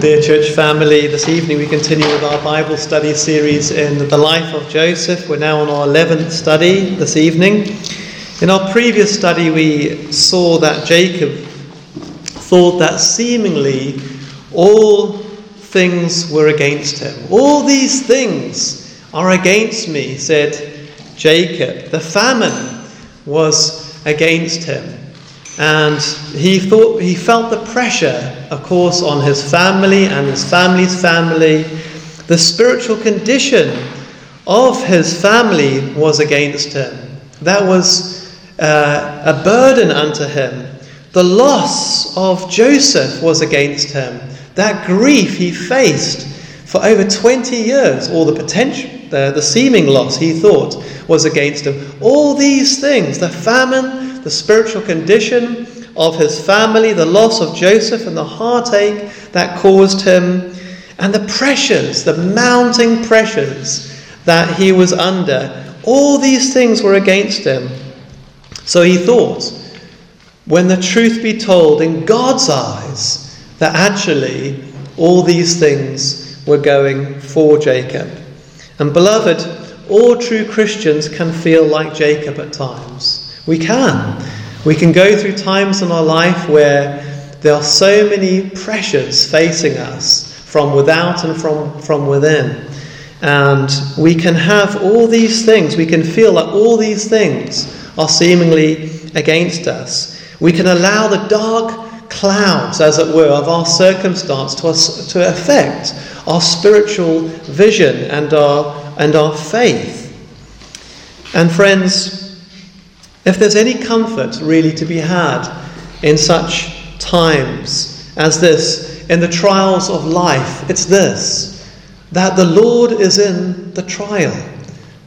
Dear church family, this evening we continue with our Bible study series in the life of Joseph. We're now on our 11th study this evening. In our previous study, we saw that Jacob thought that seemingly all things were against him. All these things are against me, said Jacob. The famine was against him. And he thought he felt the pressure, of course, on his family and his family's family. The spiritual condition of his family was against him. That was uh, a burden unto him. The loss of Joseph was against him. That grief he faced for over 20 years, or the potential, the, the seeming loss he thought was against him. All these things, the famine, the spiritual condition of his family, the loss of Joseph, and the heartache that caused him, and the pressures, the mounting pressures that he was under. All these things were against him. So he thought, when the truth be told, in God's eyes, that actually all these things were going for Jacob. And beloved, all true Christians can feel like Jacob at times. We can. We can go through times in our life where there are so many pressures facing us from without and from, from within. And we can have all these things, we can feel that all these things are seemingly against us. We can allow the dark clouds, as it were, of our circumstance to, us, to affect our spiritual vision and our, and our faith. And friends, if there's any comfort really to be had in such times as this, in the trials of life, it's this that the Lord is in the trial.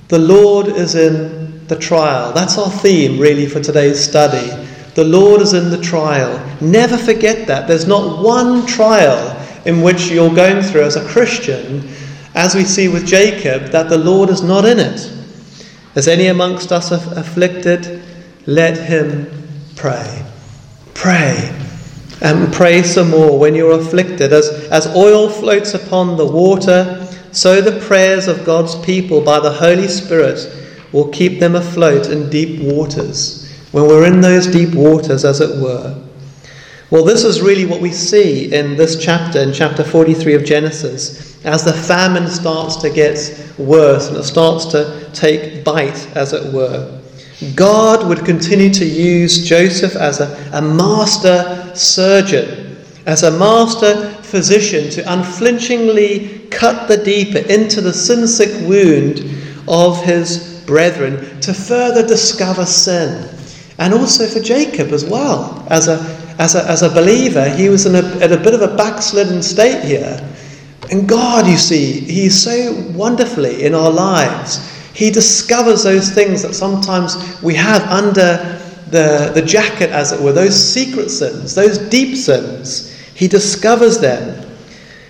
The Lord is in the trial. That's our theme, really, for today's study. The Lord is in the trial. Never forget that. There's not one trial in which you're going through as a Christian, as we see with Jacob, that the Lord is not in it. Is any amongst us afflicted? Let him pray. Pray. And pray some more when you're afflicted. As, as oil floats upon the water, so the prayers of God's people by the Holy Spirit will keep them afloat in deep waters. When we're in those deep waters, as it were. Well, this is really what we see in this chapter, in chapter 43 of Genesis as the famine starts to get worse and it starts to take bite, as it were. God would continue to use Joseph as a, a master surgeon, as a master physician to unflinchingly cut the deeper into the sin sick wound of his brethren to further discover sin. And also for Jacob as well. As a, as a, as a believer, he was in a, at a bit of a backslidden state here. And God, you see, He's so wonderfully in our lives. He discovers those things that sometimes we have under the, the jacket, as it were, those secret sins, those deep sins. He discovers them.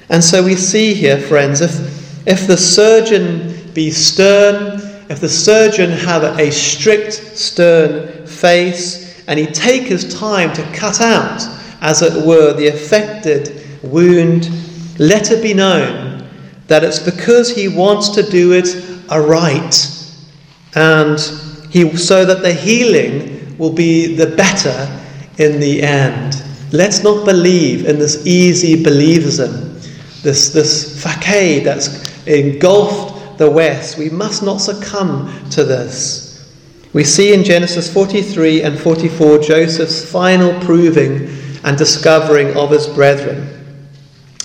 And so we see here, friends, if, if the surgeon be stern, if the surgeon have a strict, stern face, and he take his time to cut out, as it were, the affected wound, let it be known that it's because he wants to do it aright, and he, so that the healing will be the better in the end. Let's not believe in this easy believism, this, this facade that's engulfed the West. We must not succumb to this. We see in Genesis 43 and 44 Joseph's final proving and discovering of his brethren.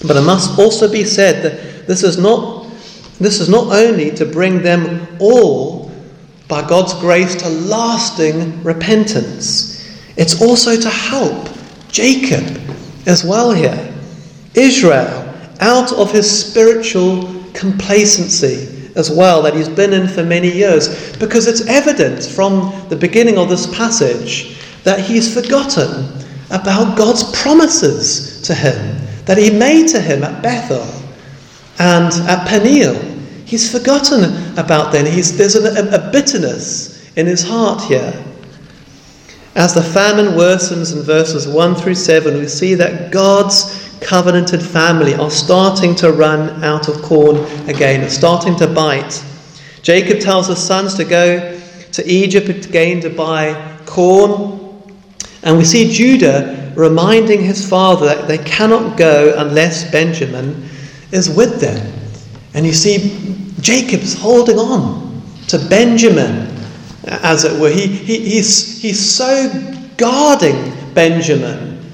But it must also be said that this is not this is not only to bring them all, by God's grace, to lasting repentance, it's also to help Jacob as well here. Israel out of his spiritual complacency as well that he's been in for many years, because it's evident from the beginning of this passage that he's forgotten about God's promises to him that he made to him at Bethel and at Peniel. He's forgotten about them. He's, there's a, a bitterness in his heart here. As the famine worsens in verses 1 through 7, we see that God's covenanted family are starting to run out of corn again, starting to bite. Jacob tells his sons to go to Egypt again to buy corn. And we see Judah reminding his father that they cannot go unless Benjamin is with them. And you see Jacob's holding on to Benjamin, as it were. He, he, he's, he's so guarding Benjamin.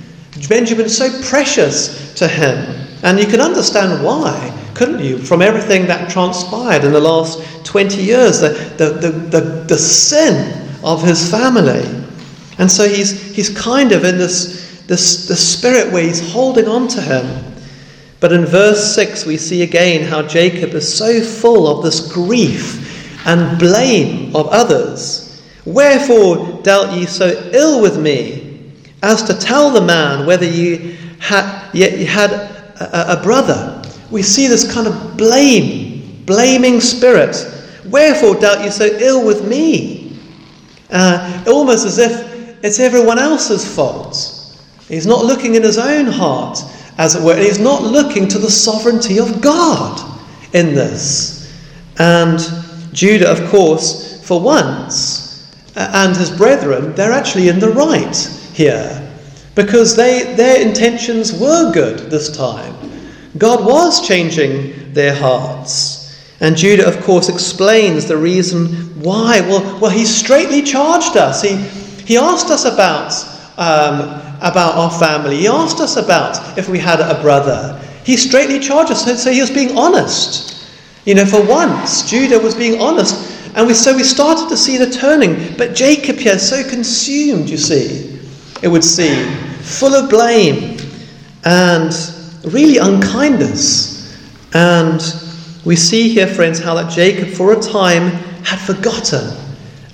Benjamin's so precious to him. And you can understand why, couldn't you, from everything that transpired in the last 20 years, the, the, the, the, the sin of his family. And so he's, he's kind of in this, this, this spirit where he's holding on to him. But in verse 6, we see again how Jacob is so full of this grief and blame of others. Wherefore dealt ye so ill with me, as to tell the man whether ye had, yet you had a, a brother? We see this kind of blame, blaming spirit. Wherefore dealt you so ill with me? Uh, almost as if it's everyone else's fault. He's not looking in his own heart as it were. And he's not looking to the sovereignty of God in this. And Judah, of course, for once, and his brethren, they're actually in the right here. Because they, their intentions were good this time. God was changing their hearts. And Judah, of course, explains the reason why. Well, well he straightly charged us. He, he asked us about um, about our family. He asked us about if we had a brother. He straightly charged us, so he was being honest. You know, for once, Judah was being honest. And we, so we started to see the turning. But Jacob here, so consumed, you see, it would seem, full of blame and really unkindness. And we see here, friends, how that Jacob, for a time, had forgotten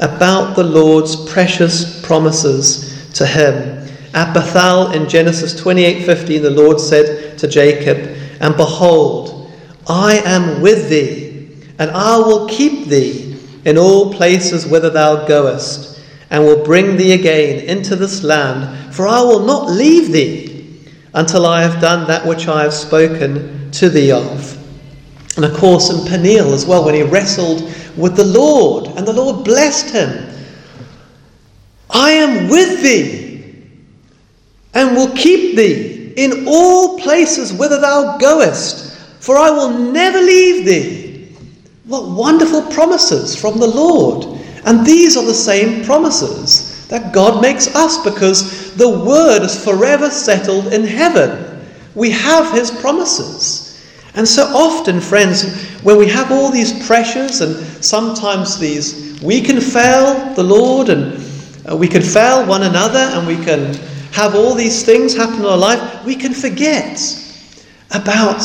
about the Lord's precious promises to him. At Bethel in Genesis 28:15 the Lord said to Jacob, "And behold, I am with thee, and I will keep thee in all places whither thou goest, and will bring thee again into this land, for I will not leave thee until I have done that which I have spoken to thee of." And of course, in Peniel as well, when he wrestled with the Lord, and the Lord blessed him. I am with thee and will keep thee in all places whither thou goest, for I will never leave thee. What wonderful promises from the Lord! And these are the same promises that God makes us because the word is forever settled in heaven. We have his promises. And so often, friends, when we have all these pressures and sometimes these, we can fail the Lord and uh, we can fail one another and we can have all these things happen in our life, we can forget about,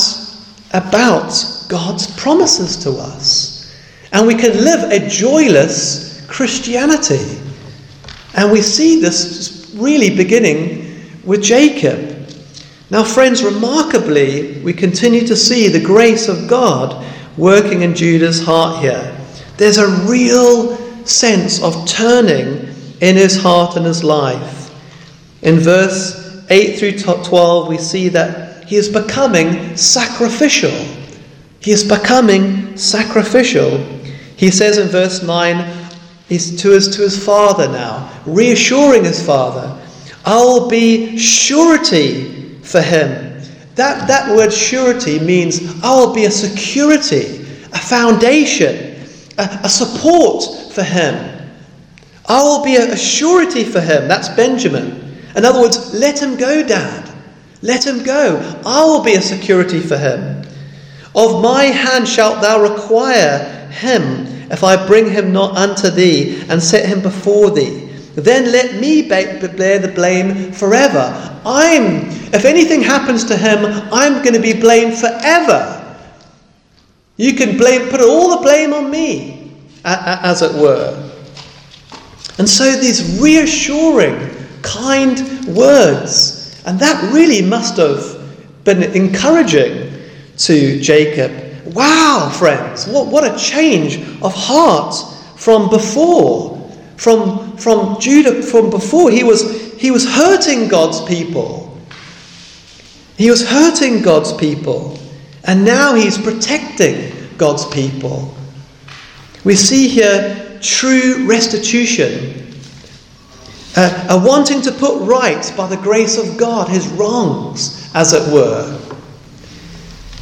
about God's promises to us. And we can live a joyless Christianity. And we see this really beginning with Jacob. Now, friends, remarkably, we continue to see the grace of God working in Judah's heart here. There's a real sense of turning in his heart and his life. In verse 8 through 12, we see that he is becoming sacrificial. He is becoming sacrificial. He says in verse 9, he's to his, to his father now, reassuring his father, I'll be surety for him. That, that word surety means I'll be a security, a foundation, a, a support for him. I will be a, surety for him. That's Benjamin. In other words, let him go, Dad. Let him go. I will be a security for him. Of my hand shalt thou require him, if I bring him not unto thee and set him before thee. Then let me bear the blame forever. I'm, if anything happens to him, I'm going to be blamed forever. You can blame, put all the blame on me, as it were. And so these reassuring kind words. And that really must have been encouraging to Jacob. Wow, friends, what, what a change of heart from before. From, from Judah, from before, he was, he was hurting God's people. He was hurting God's people, and now he's protecting God's people. We see here true restitution, uh, a wanting to put right by the grace of God his wrongs, as it were,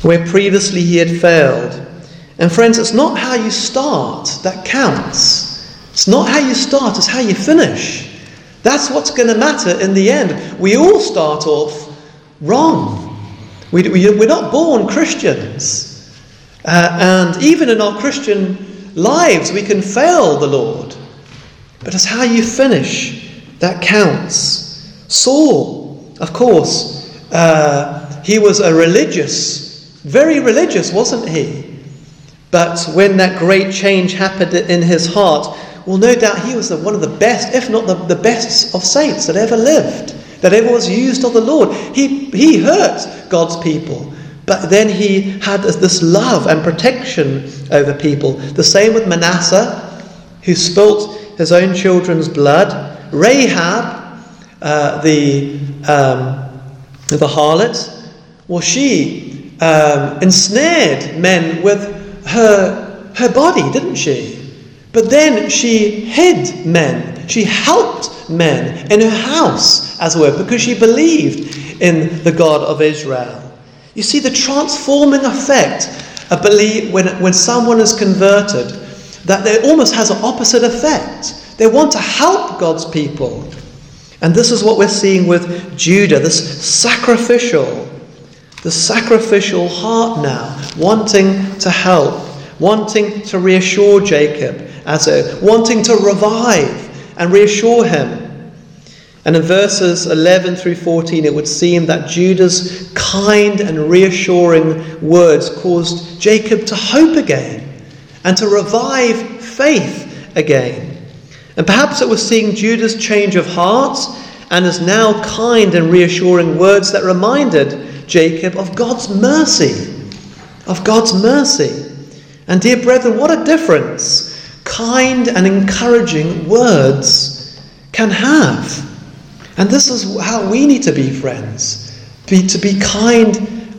where previously he had failed. And friends, it's not how you start that counts. It's not how you start, it's how you finish. That's what's going to matter in the end. We all start off wrong. We, we, are not born Christians. Uh, and even in our Christian lives, we can fail the Lord. But it's how you finish that counts. Saul, of course, uh, he was a religious, very religious, wasn't he? But when that great change happened in his heart, well, no doubt he was the, one of the best, if not the, the best of saints that ever lived, that ever was used of the Lord. He, he hurt God's people, but then he had this love and protection over people. The same with Manasseh, who spilt his own children's blood. Rahab, uh, the, um, the harlot, well, she um, ensnared men with her, her body, didn't she? But then she hid men. She helped men in her house, as it were, because she believed in the God of Israel. You see the transforming effect of belief when, when someone is converted, that it almost has an opposite effect. They want to help God's people. And this is what we're seeing with Judah, this sacrificial, the sacrificial heart now, wanting to help, wanting to reassure Jacob, as a wanting to revive and reassure him. And in verses 11 through 14, it would seem that Judah's kind and reassuring words caused Jacob to hope again and to revive faith again. And perhaps it was seeing Judah's change of heart and his now kind and reassuring words that reminded Jacob of God's mercy. Of God's mercy. And, dear brethren, what a difference kind and encouraging words can have. And this is how we need to be, friends. Be, to be kind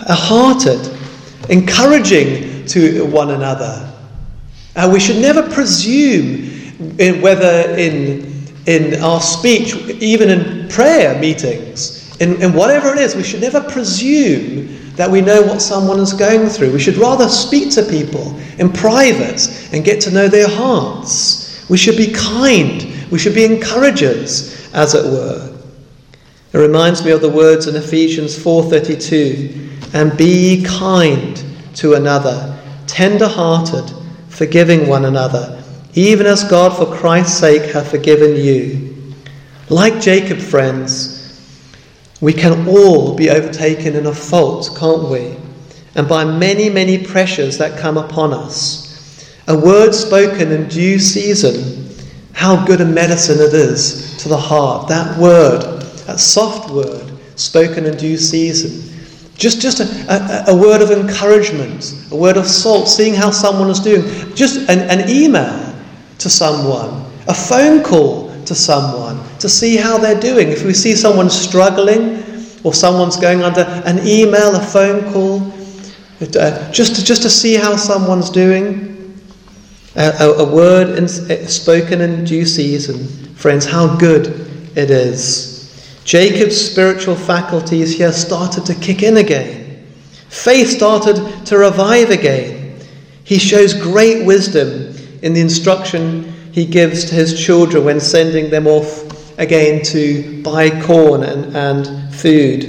hearted, encouraging to one another. Uh, we should never presume, in, whether in, in our speech, even in prayer meetings, in, in whatever it is, we should never presume that we know what someone is going through. We should rather speak to people in private and get to know their hearts. We should be kind. We should be encouragers, as it were. It reminds me of the words in Ephesians 4:32, and be kind to another, tender-hearted, forgiving one another, even as God for Christ's sake hath forgiven you. Like Jacob, friends, we can all be overtaken in a fault, can't we? And by many, many pressures that come upon us. A word spoken in due season, how good a medicine it is to the heart. That word, that soft word, spoken in due season. Just, just a, a, a word of encouragement, a word of salt, seeing how someone is doing. Just an, an email to someone, a phone call to someone to see how they're doing. If we see someone struggling or someone's going under an email, a phone call, uh, just, to, just to see how someone's doing, a, a, a word in, spoken in due season, friends, how good it is. Jacob's spiritual faculties here started to kick in again. Faith started to revive again. He shows great wisdom in the instruction he gives to his children when sending them off again to buy corn and, and food.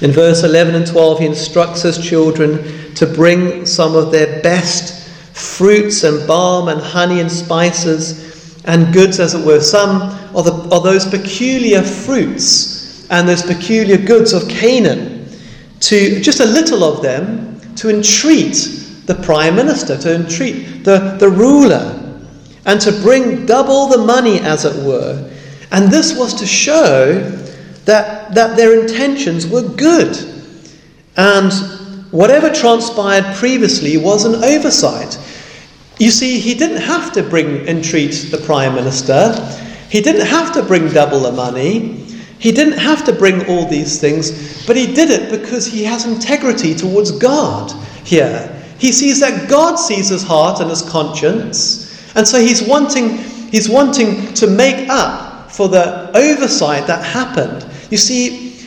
In verse 11 and 12, he instructs his children to bring some of their best fruits and balm and honey and spices and goods, as it were, some of, the, of those peculiar fruits and those peculiar goods of Canaan, to just a little of them, to entreat the prime minister, to entreat the, the ruler and to bring double the money, as it were. And this was to show that, that their intentions were good. And whatever transpired previously was an oversight. You see, he didn't have to bring entreat the prime minister. He didn't have to bring double the money. He didn't have to bring all these things, but he did it because he has integrity towards God here. He sees that God sees his heart and his conscience, and so he's wanting, he's wanting to make up for the oversight that happened. You see,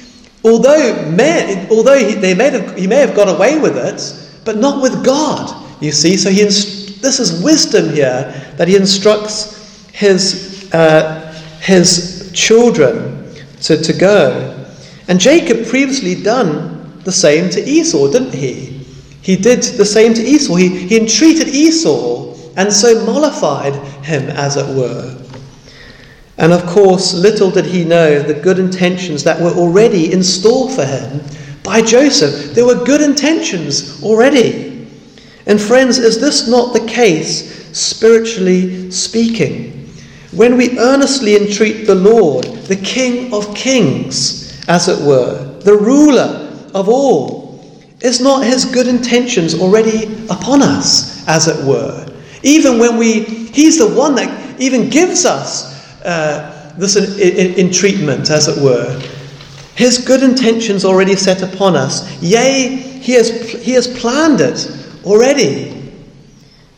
although, may, although he, they may have, he may have got away with it, but not with God, you see. So he, this is wisdom here that he instructs his, uh, his children to, to go. And Jacob previously done the same to Esau, didn't he? He did the same to Esau. He, he entreated Esau and so mollified him, as it were. And of course, little did he know the good intentions that were already in store for him by Joseph. There were good intentions already. And friends, is this not the case, spiritually speaking? When we earnestly entreat the Lord, the King of kings, as it were, the ruler of all, is not his good intentions already upon us, as it were? Even when we, he's the one that even gives us uh, this entreatment, as it were. His good intentions already set upon us. Yea, he has, he has planned it already.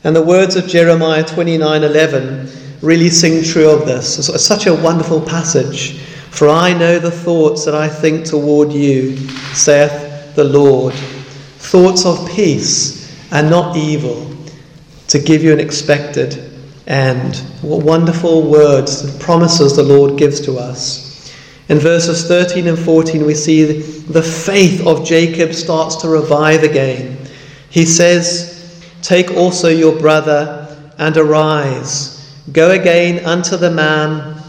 And the words of Jeremiah 29 11 really sing true of this. It's such a wonderful passage. For I know the thoughts that I think toward you, saith the Lord, thoughts of peace and not evil, to give you an expected end. What wonderful words and promises the Lord gives to us. In verses 13 and 14, we see the faith of Jacob starts to revive again. He says, Take also your brother and arise Go again unto the man,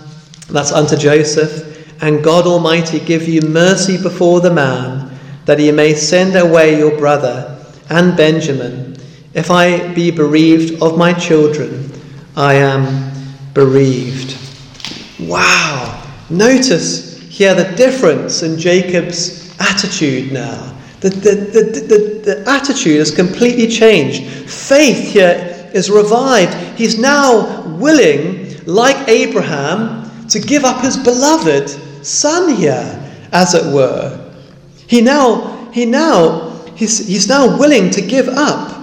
that's unto Joseph, and God Almighty give you mercy before the man, that he may send away your brother and Benjamin. If I be bereaved of my children, I am bereaved. Wow! Notice here the difference in Jacob's attitude now. The, the, the, the, the attitude has completely changed. Faith here is revived. He's now willing, like Abraham, to give up his beloved son here, as it were. He now, he now, he's, he's now willing to give up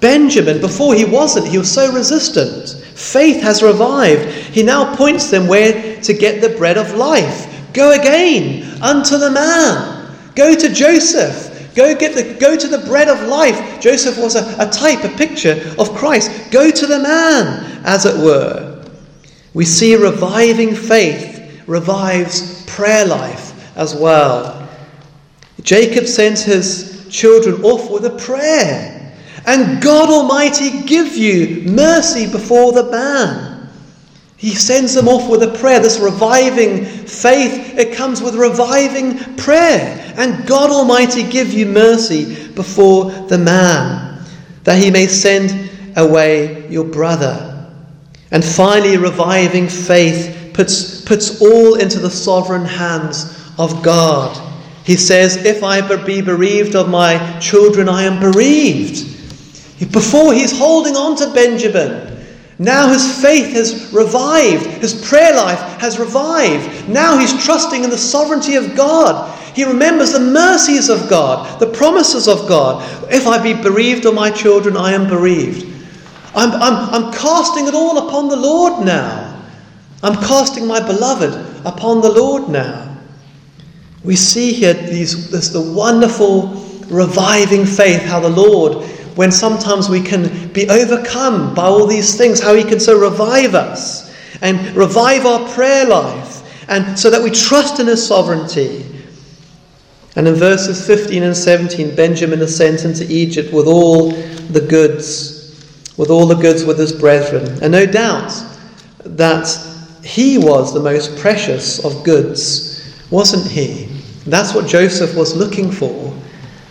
Benjamin. Before he wasn't, he was so resistant. Faith has revived. He now points them where to get the bread of life. Go again unto the man. Go to Joseph. Go get the go to the bread of life. Joseph was a, a type, a picture of Christ. Go to the man, as it were. We see reviving faith revives prayer life as well. Jacob sends his children off with a prayer. And God Almighty give you mercy before the man. He sends them off with a prayer. This reviving faith, it comes with reviving prayer. And God Almighty give you mercy before the man, that he may send away your brother. And finally, reviving faith puts, puts all into the sovereign hands of God. He says, If I be bereaved of my children, I am bereaved. Before he's holding on to Benjamin, now his faith has revived, his prayer life has revived. Now he's trusting in the sovereignty of God. He remembers the mercies of God, the promises of God. If I be bereaved of my children, I am bereaved. I'm, I'm, I'm casting it all upon the Lord now. I'm casting my beloved upon the Lord now. We see here these, this, the wonderful reviving faith, how the Lord, when sometimes we can be overcome by all these things, how He can so revive us and revive our prayer life, and so that we trust in His sovereignty. And in verses 15 and 17, Benjamin is sent into Egypt with all the goods with all the goods with his brethren. And no doubt that he was the most precious of goods, wasn't he? That's what Joseph was looking for.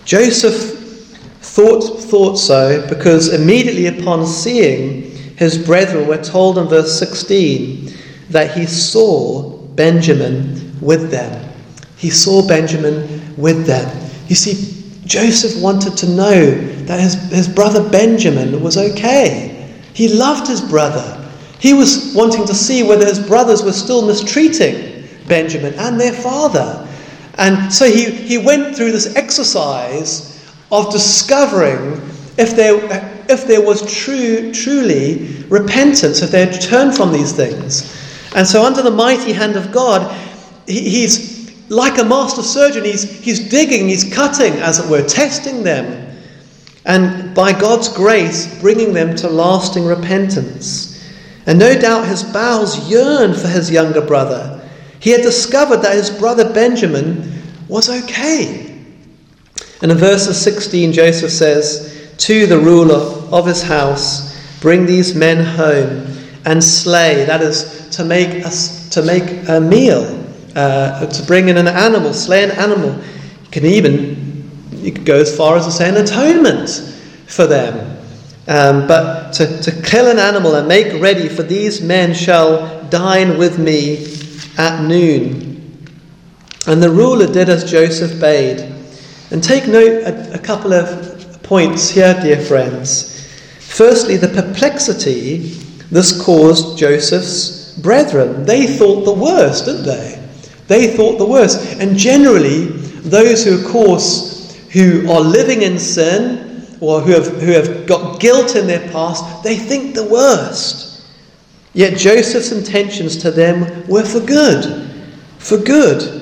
Joseph thought, thought so because immediately upon seeing his brethren, we're told in verse 16 that he saw Benjamin with them. He saw Benjamin with them. You see, Joseph wanted to know that his, his brother Benjamin was okay. He loved his brother. He was wanting to see whether his brothers were still mistreating Benjamin and their father. And so he, he went through this exercise of discovering if there, if there was true, truly repentance, if they had turned from these things. And so, under the mighty hand of God, he, he's like a master surgeon. He's, he's digging, he's cutting, as it were, testing them. And by God's grace, bringing them to lasting repentance. And no doubt his bowels yearned for his younger brother. He had discovered that his brother Benjamin was okay. And in verses 16, Joseph says, To the ruler of his house, bring these men home and slay, that is, to make a, to make a meal, uh, to bring in an animal, slay an animal. You can even you could go as far as to say an atonement for them. Um, but to, to kill an animal and make ready, for these men shall dine with me at noon. And the ruler did as Joseph bade. And take note a, a couple of points here, dear friends. Firstly, the perplexity this caused Joseph's brethren. They thought the worst, didn't they? They thought the worst. And generally, those who, of course, who are living in sin or who have, who have got guilt in their past, they think the worst. Yet Joseph's intentions to them were for good. For good.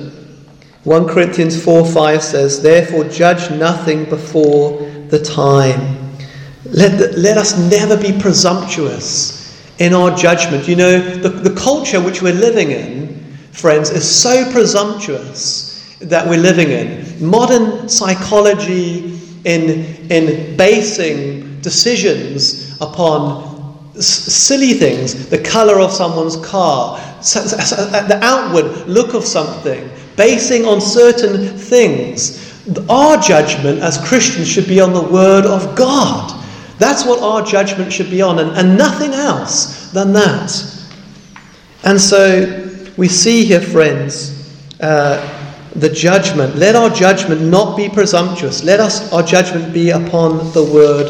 1 Corinthians 4 5 says, Therefore judge nothing before the time. Let, the, let us never be presumptuous in our judgment. You know, the, the culture which we're living in, friends, is so presumptuous that we're living in. Modern psychology in, in basing decisions upon silly things, the color of someone's car, the outward look of something, basing on certain things. Our judgment as Christians should be on the Word of God. That's what our judgment should be on, and, and nothing else than that. And so we see here, friends, uh, the judgment. Let our judgment not be presumptuous. Let us our judgment be upon the word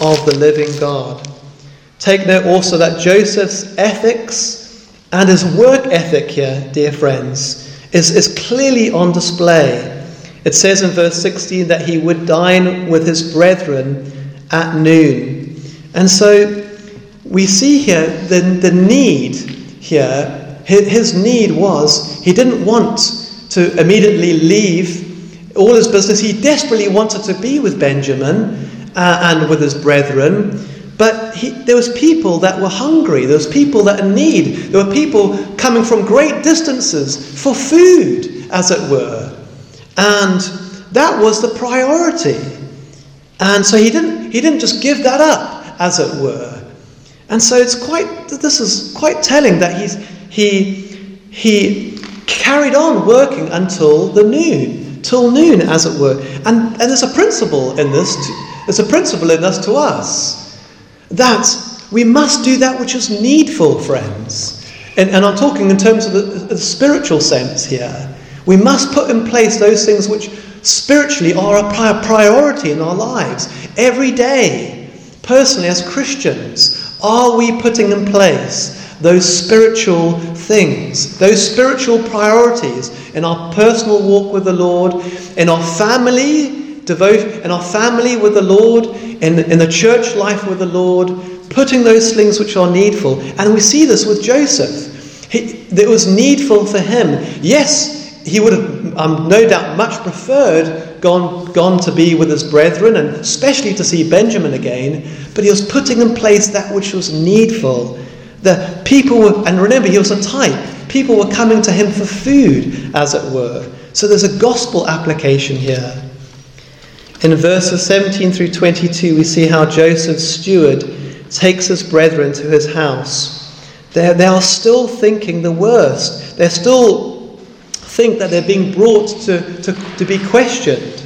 of the living God. Take note also that Joseph's ethics and his work ethic here, dear friends, is, is clearly on display. It says in verse 16 that he would dine with his brethren at noon. And so we see here the, the need here. His need was he didn't want to immediately leave all his business. He desperately wanted to be with Benjamin uh, and with his brethren. He, there was people that were hungry. There was people that in need. There were people coming from great distances for food, as it were. And that was the priority. And so he didn't, he didn't just give that up, as it were. And so it's quite, this is quite telling that he's, he, he carried on working until the noon, till noon, as it were. And, and there's a principle in this, to, there's a principle in this to us that we must do that which is needful, friends. And, and I'm talking in terms of the, the spiritual sense here. We must put in place those things which spiritually are a priority in our lives. Every day, personally, as Christians, are we putting in place those spiritual things, those spiritual priorities in our personal walk with the Lord, in our family, devote in our family with the Lord, in, in the church life with the Lord, putting those things which are needful. And we see this with Joseph. He, it was needful for him. Yes, he would have, um, no doubt, much preferred gone, gone to be with his brethren, and especially to see Benjamin again, but he was putting in place that which was needful. The people were, and remember, he was a type. People were coming to him for food, as it were. So there's a gospel application here. In verses 17 through 22, we see how Joseph's steward takes his brethren to his house. They're, they are still thinking the worst. They still think that they're being brought to, to, to be questioned.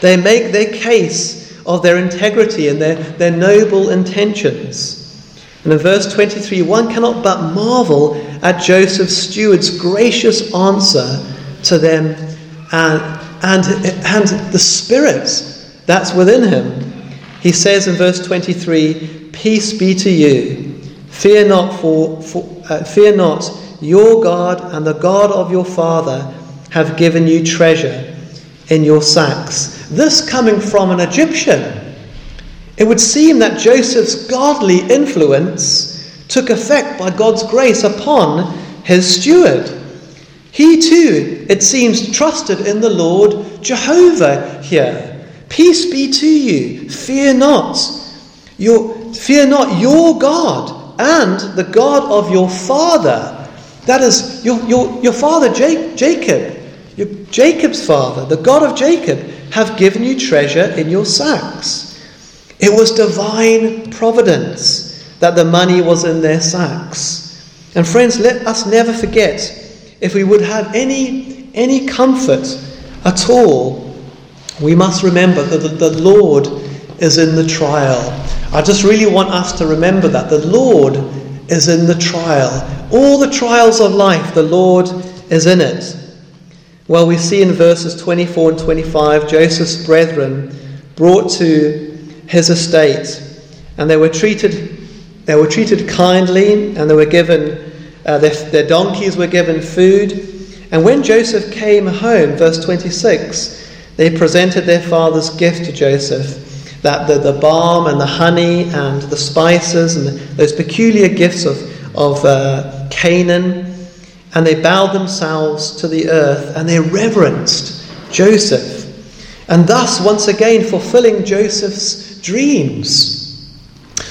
They make their case of their integrity and their, their noble intentions. And in verse 23, one cannot but marvel at Joseph's steward's gracious answer to them and, and, and the Spirit that's within him. He says in verse 23 Peace be to you. Fear not, for, for uh, fear not, your God, and the God of your father have given you treasure in your sacks. This coming from an Egyptian. It would seem that Joseph's godly influence took effect by God's grace upon his steward. He too, it seems, trusted in the Lord Jehovah here. Peace be to you. Fear not. Your, fear not your God and the God of your father. That is your, your, your father Jacob, your, Jacob's father, the God of Jacob, have given you treasure in your sacks. It was divine providence that the money was in their sacks. And friends, let us never forget if we would have any, any comfort at all, we must remember that the, Lord is in the trial. I just really want us to remember that. The Lord is in the trial. All the trials of life, the Lord is in it. Well, we see in verses 24 and 25 Joseph's brethren brought to his estate, and they were treated, they were treated kindly, and they were given uh, their, their donkeys were given food. And when Joseph came home, verse 26, they presented their father's gift to Joseph that the, the balm and the honey and the spices and those peculiar gifts of, of uh, Canaan. And they bowed themselves to the earth and they reverenced Joseph. And thus, once again, fulfilling Joseph's dreams.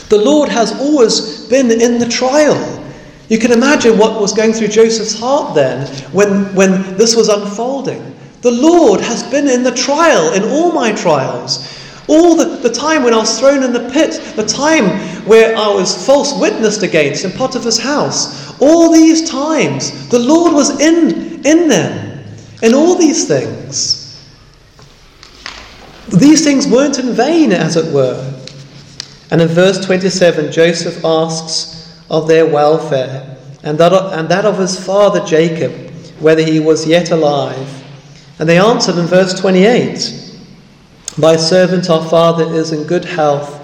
The Lord has always been in the trial. You can imagine what was going through Joseph's heart then when, when this was unfolding. The Lord has been in the trial, in all my trials. All the, the time when I was thrown in the pit, the time where I was false witnessed against in Potiphar's house, all these times, the Lord was in, in them, in all these things. These things weren't in vain, as it were. And in verse 27, Joseph asks, of their welfare, and that, of, and that of his father Jacob, whether he was yet alive. And they answered in verse 28 Thy servant our father is in good health,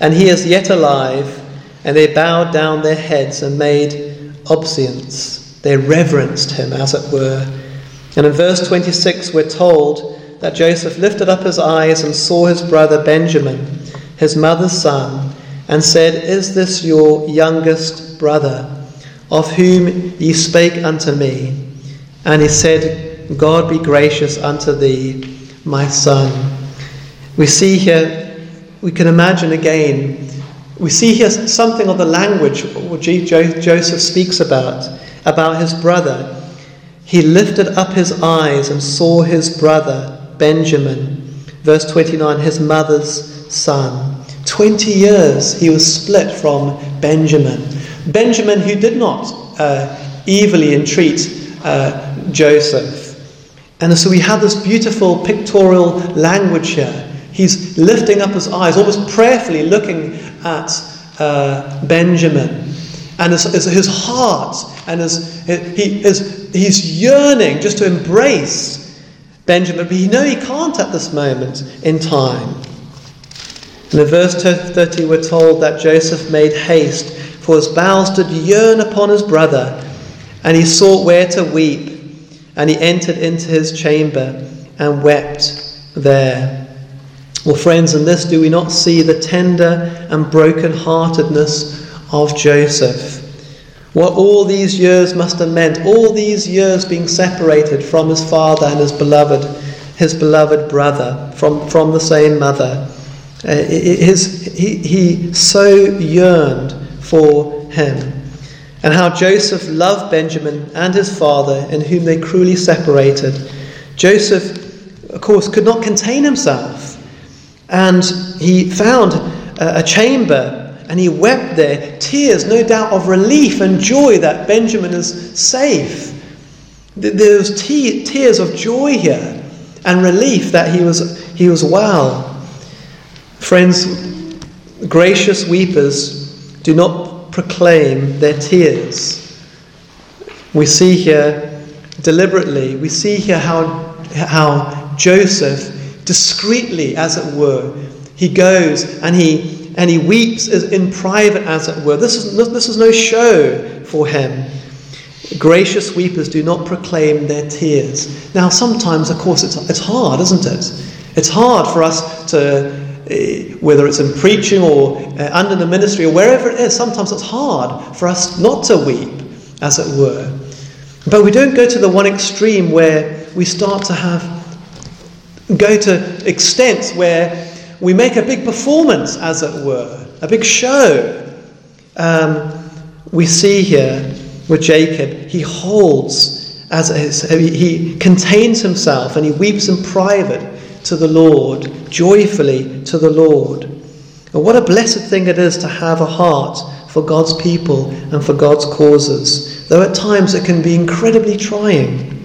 and he is yet alive. And they bowed down their heads and made obeisance. They reverenced him, as it were. And in verse 26, we're told that Joseph lifted up his eyes and saw his brother Benjamin, his mother's son and said, Is this your youngest brother, of whom ye spake unto me? And he said, God be gracious unto thee, my son. We see here, we can imagine again, we see here something of the language what Joseph speaks about, about his brother. He lifted up his eyes and saw his brother, Benjamin. Verse 29, his mother's son. 20 years he was split from Benjamin. Benjamin, who did not uh, evilly entreat uh, Joseph. And so we have this beautiful pictorial language here. He's lifting up his eyes, almost prayerfully looking at uh, Benjamin. And his, his heart and his, he, his, he's yearning just to embrace Benjamin, but he know he can't at this moment in time. And in verse 30, we're told that Joseph made haste, for his bowels did yearn upon his brother, and he sought where to weep. And he entered into his chamber and wept there. Well, friends, in this do we not see the tender and broken heartedness of Joseph? What all these years must have meant, all these years being separated from his father and his beloved, his beloved brother, from, from the same mother. Uh, his, he, he so yearned for him. And how Joseph loved Benjamin and his father, in whom they cruelly separated. Joseph, of course, could not contain himself. And he found a, a chamber and he wept there, tears, no doubt, of relief and joy that Benjamin is safe. There's tears of joy here and relief that he was, he was well. Friends, gracious weepers do not proclaim their tears. We see here deliberately, we see here how, how Joseph, discreetly as it were, he goes and he, and he weeps in private as it were. This is, this is no show for him. Gracious weepers do not proclaim their tears. Now, sometimes, of course, it's, it's hard, isn't it? It's hard for us to, uh, whether it's in preaching or uh, under the ministry or wherever it is, sometimes it's hard for us not to weep, as it were. But we don't go to the one extreme where we start to have, go to extents where we make a big performance, as it were, a big show. Um, we see here with Jacob, he holds as his, he contains himself and he weeps in private to the Lord, joyfully to the Lord. And what a blessed thing it is to have a heart for God's people and for God's causes, though at times it can be incredibly trying.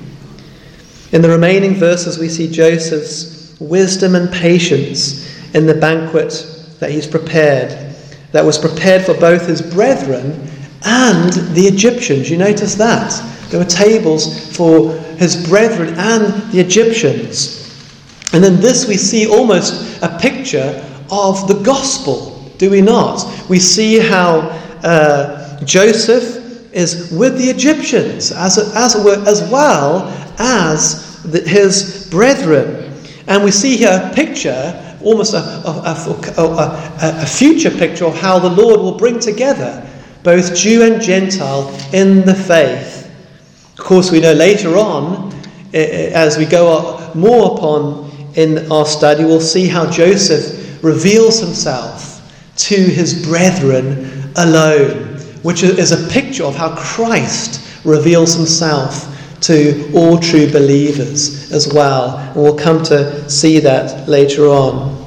In the remaining verses, we see Joseph's wisdom and patience in the banquet that he's prepared, that was prepared for both his brethren and the Egyptians. You notice that? There were tables for his brethren and the Egyptians. And then this we see almost a picture of the gospel, do we not? We see how uh, Joseph is with the Egyptians as, as, as well as the, his brethren. And we see here a picture, almost a, a, a, a future picture of how the Lord will bring together both Jew and Gentile in the faith. Of course, we know later on, as we go more upon in our study, we'll see how Joseph reveals himself to his brethren alone, which is a picture of how Christ reveals himself to all true believers as well. And we'll come to see that later on.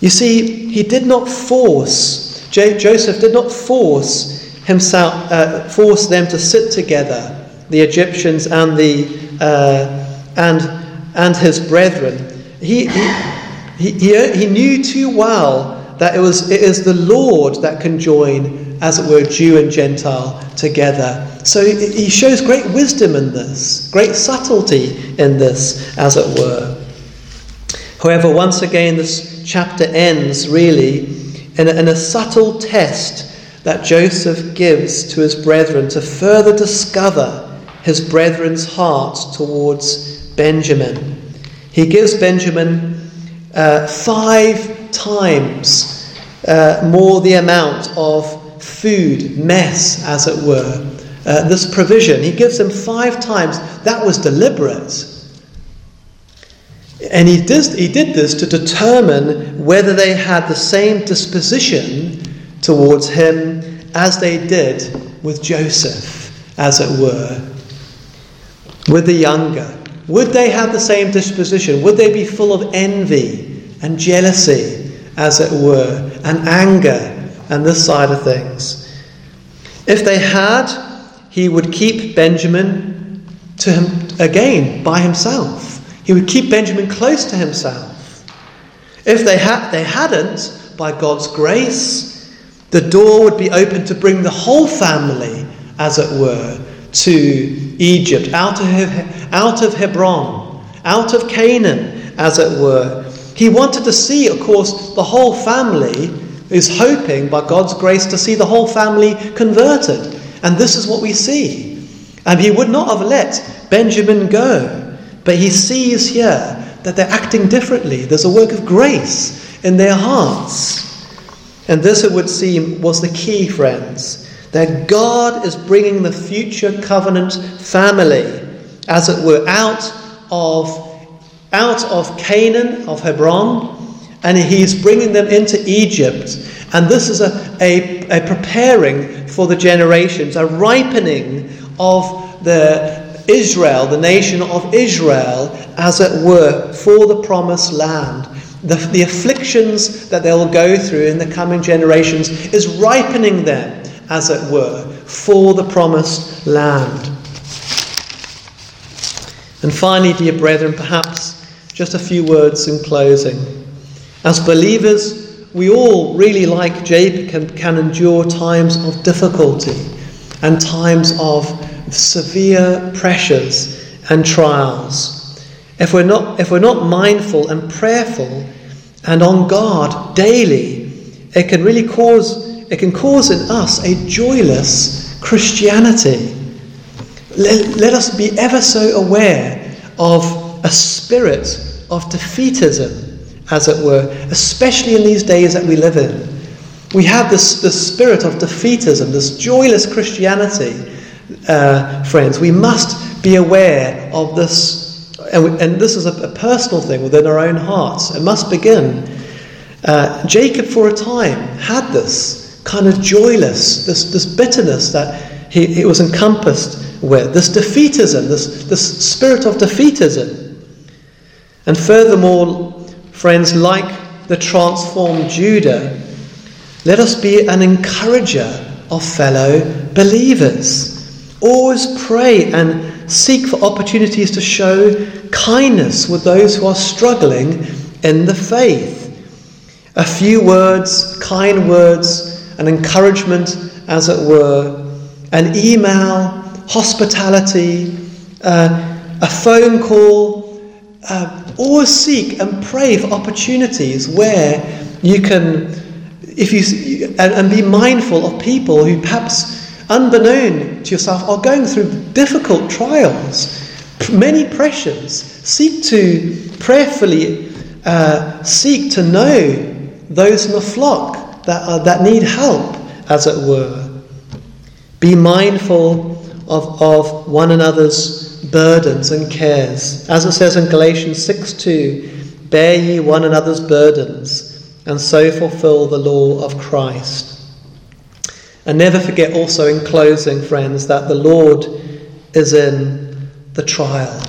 You see, he did not force Joseph did not force himself, uh, force them to sit together, the Egyptians and the uh, and and his brethren. He, he, he, he knew too well that it was it is the Lord that can join, as it were, Jew and Gentile together. So he shows great wisdom in this, great subtlety in this, as it were. However, once again, this chapter ends really in a, in a subtle test that Joseph gives to his brethren to further discover his brethren's hearts towards Benjamin. He gives Benjamin uh, five times uh, more the amount of food, mess, as it were. Uh, this provision, he gives him five times. That was deliberate. And he did, he did this to determine whether they had the same disposition towards him as they did with Joseph, as it were, with the younger. Would they have the same disposition? Would they be full of envy and jealousy, as it were, and anger and this side of things? If they had, he would keep Benjamin to him again by himself. He would keep Benjamin close to himself. If they, had, they hadn't, by God's grace, the door would be open to bring the whole family, as it were, to Egypt, out of, out of Hebron, out of Canaan, as it were. He wanted to see, of course, the whole family, is hoping, by God's grace, to see the whole family converted. And this is what we see. And he would not have let Benjamin go. But he sees here that they're acting differently. There's a work of grace in their hearts. And this, it would seem, was the key, friends, that God is bringing the future covenant family, as it were, out of, out of Canaan, of Hebron, and he's bringing them into Egypt. And this is a, a, a preparing for the generations, a ripening of the Israel, the nation of Israel, as it were, for the promised land. The, the afflictions that they'll go through in the coming generations is ripening them, as it were, for the promised land. And finally, dear brethren, perhaps just a few words in closing. As believers, we all really, like Jacob, can, can endure times of difficulty and times of severe pressures and trials. If we're not, if we're not mindful and prayerful and on guard daily, it can really cause, it can cause in us a joyless Christianity. let, let us be ever so aware of a spirit of defeatism, as it were, especially in these days that we live in. We have this, this spirit of defeatism, this joyless Christianity, uh, friends. We must be aware of this, and, we, and this is a, a, personal thing within our own hearts. It must begin. Uh, Jacob, for a time, had this kind of joyless, this, this bitterness that he, he was encompassed with, this defeatism, this, this spirit of defeatism. And furthermore, friends, like the transformed Judah, let us be an encourager of fellow believers. Always pray and seek for opportunities to show kindness with those who are struggling in the faith. A few words, kind words, an encouragement, as it were, an email, hospitality, uh, a phone call. Uh, always seek and pray for opportunities where you can, if you, and, and be mindful of people who perhaps unbeknown to yourself are going through difficult trials, many pressures. Seek to prayerfully uh, seek to know those in the flock that, that need help, as it were. Be mindful of, of one another's burdens and cares. As it says in Galatians 6 2, bear ye one another's burdens, and so fulfill the law of Christ. And never forget also, in closing, friends, that the Lord is in the trial.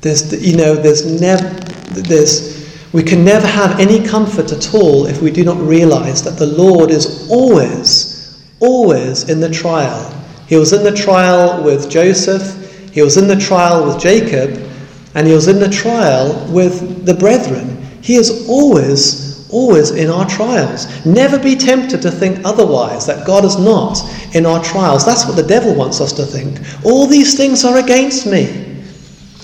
There's, you know, there's never, there's, we can never have any comfort at all if we do not realize that the Lord is always, always in the trial. He was in the trial with Joseph, he was in the trial with Jacob, and he was in the trial with the brethren. He is always, always in our trials. Never be tempted to think otherwise, that God is not in our trials. That's what the devil wants us to think. All these things are against me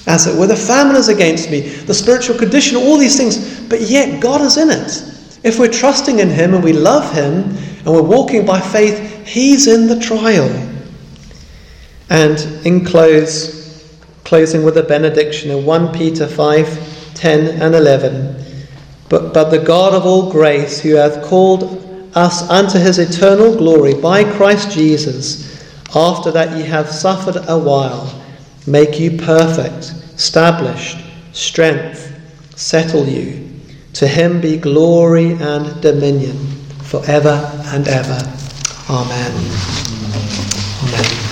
as it were. The famine is against me, the spiritual condition, all these things, but yet God is in it. If we're trusting in Him and we love Him and we're walking by faith, He's in the trial. And in close, closing with a benediction in 1 Peter 5 10 and 11. But, but the God of all grace, who hath called us unto his eternal glory by Christ Jesus, after that ye have suffered a while, make you perfect, established, strength, settle you. To him be glory and dominion forever and ever. Amen. Amen.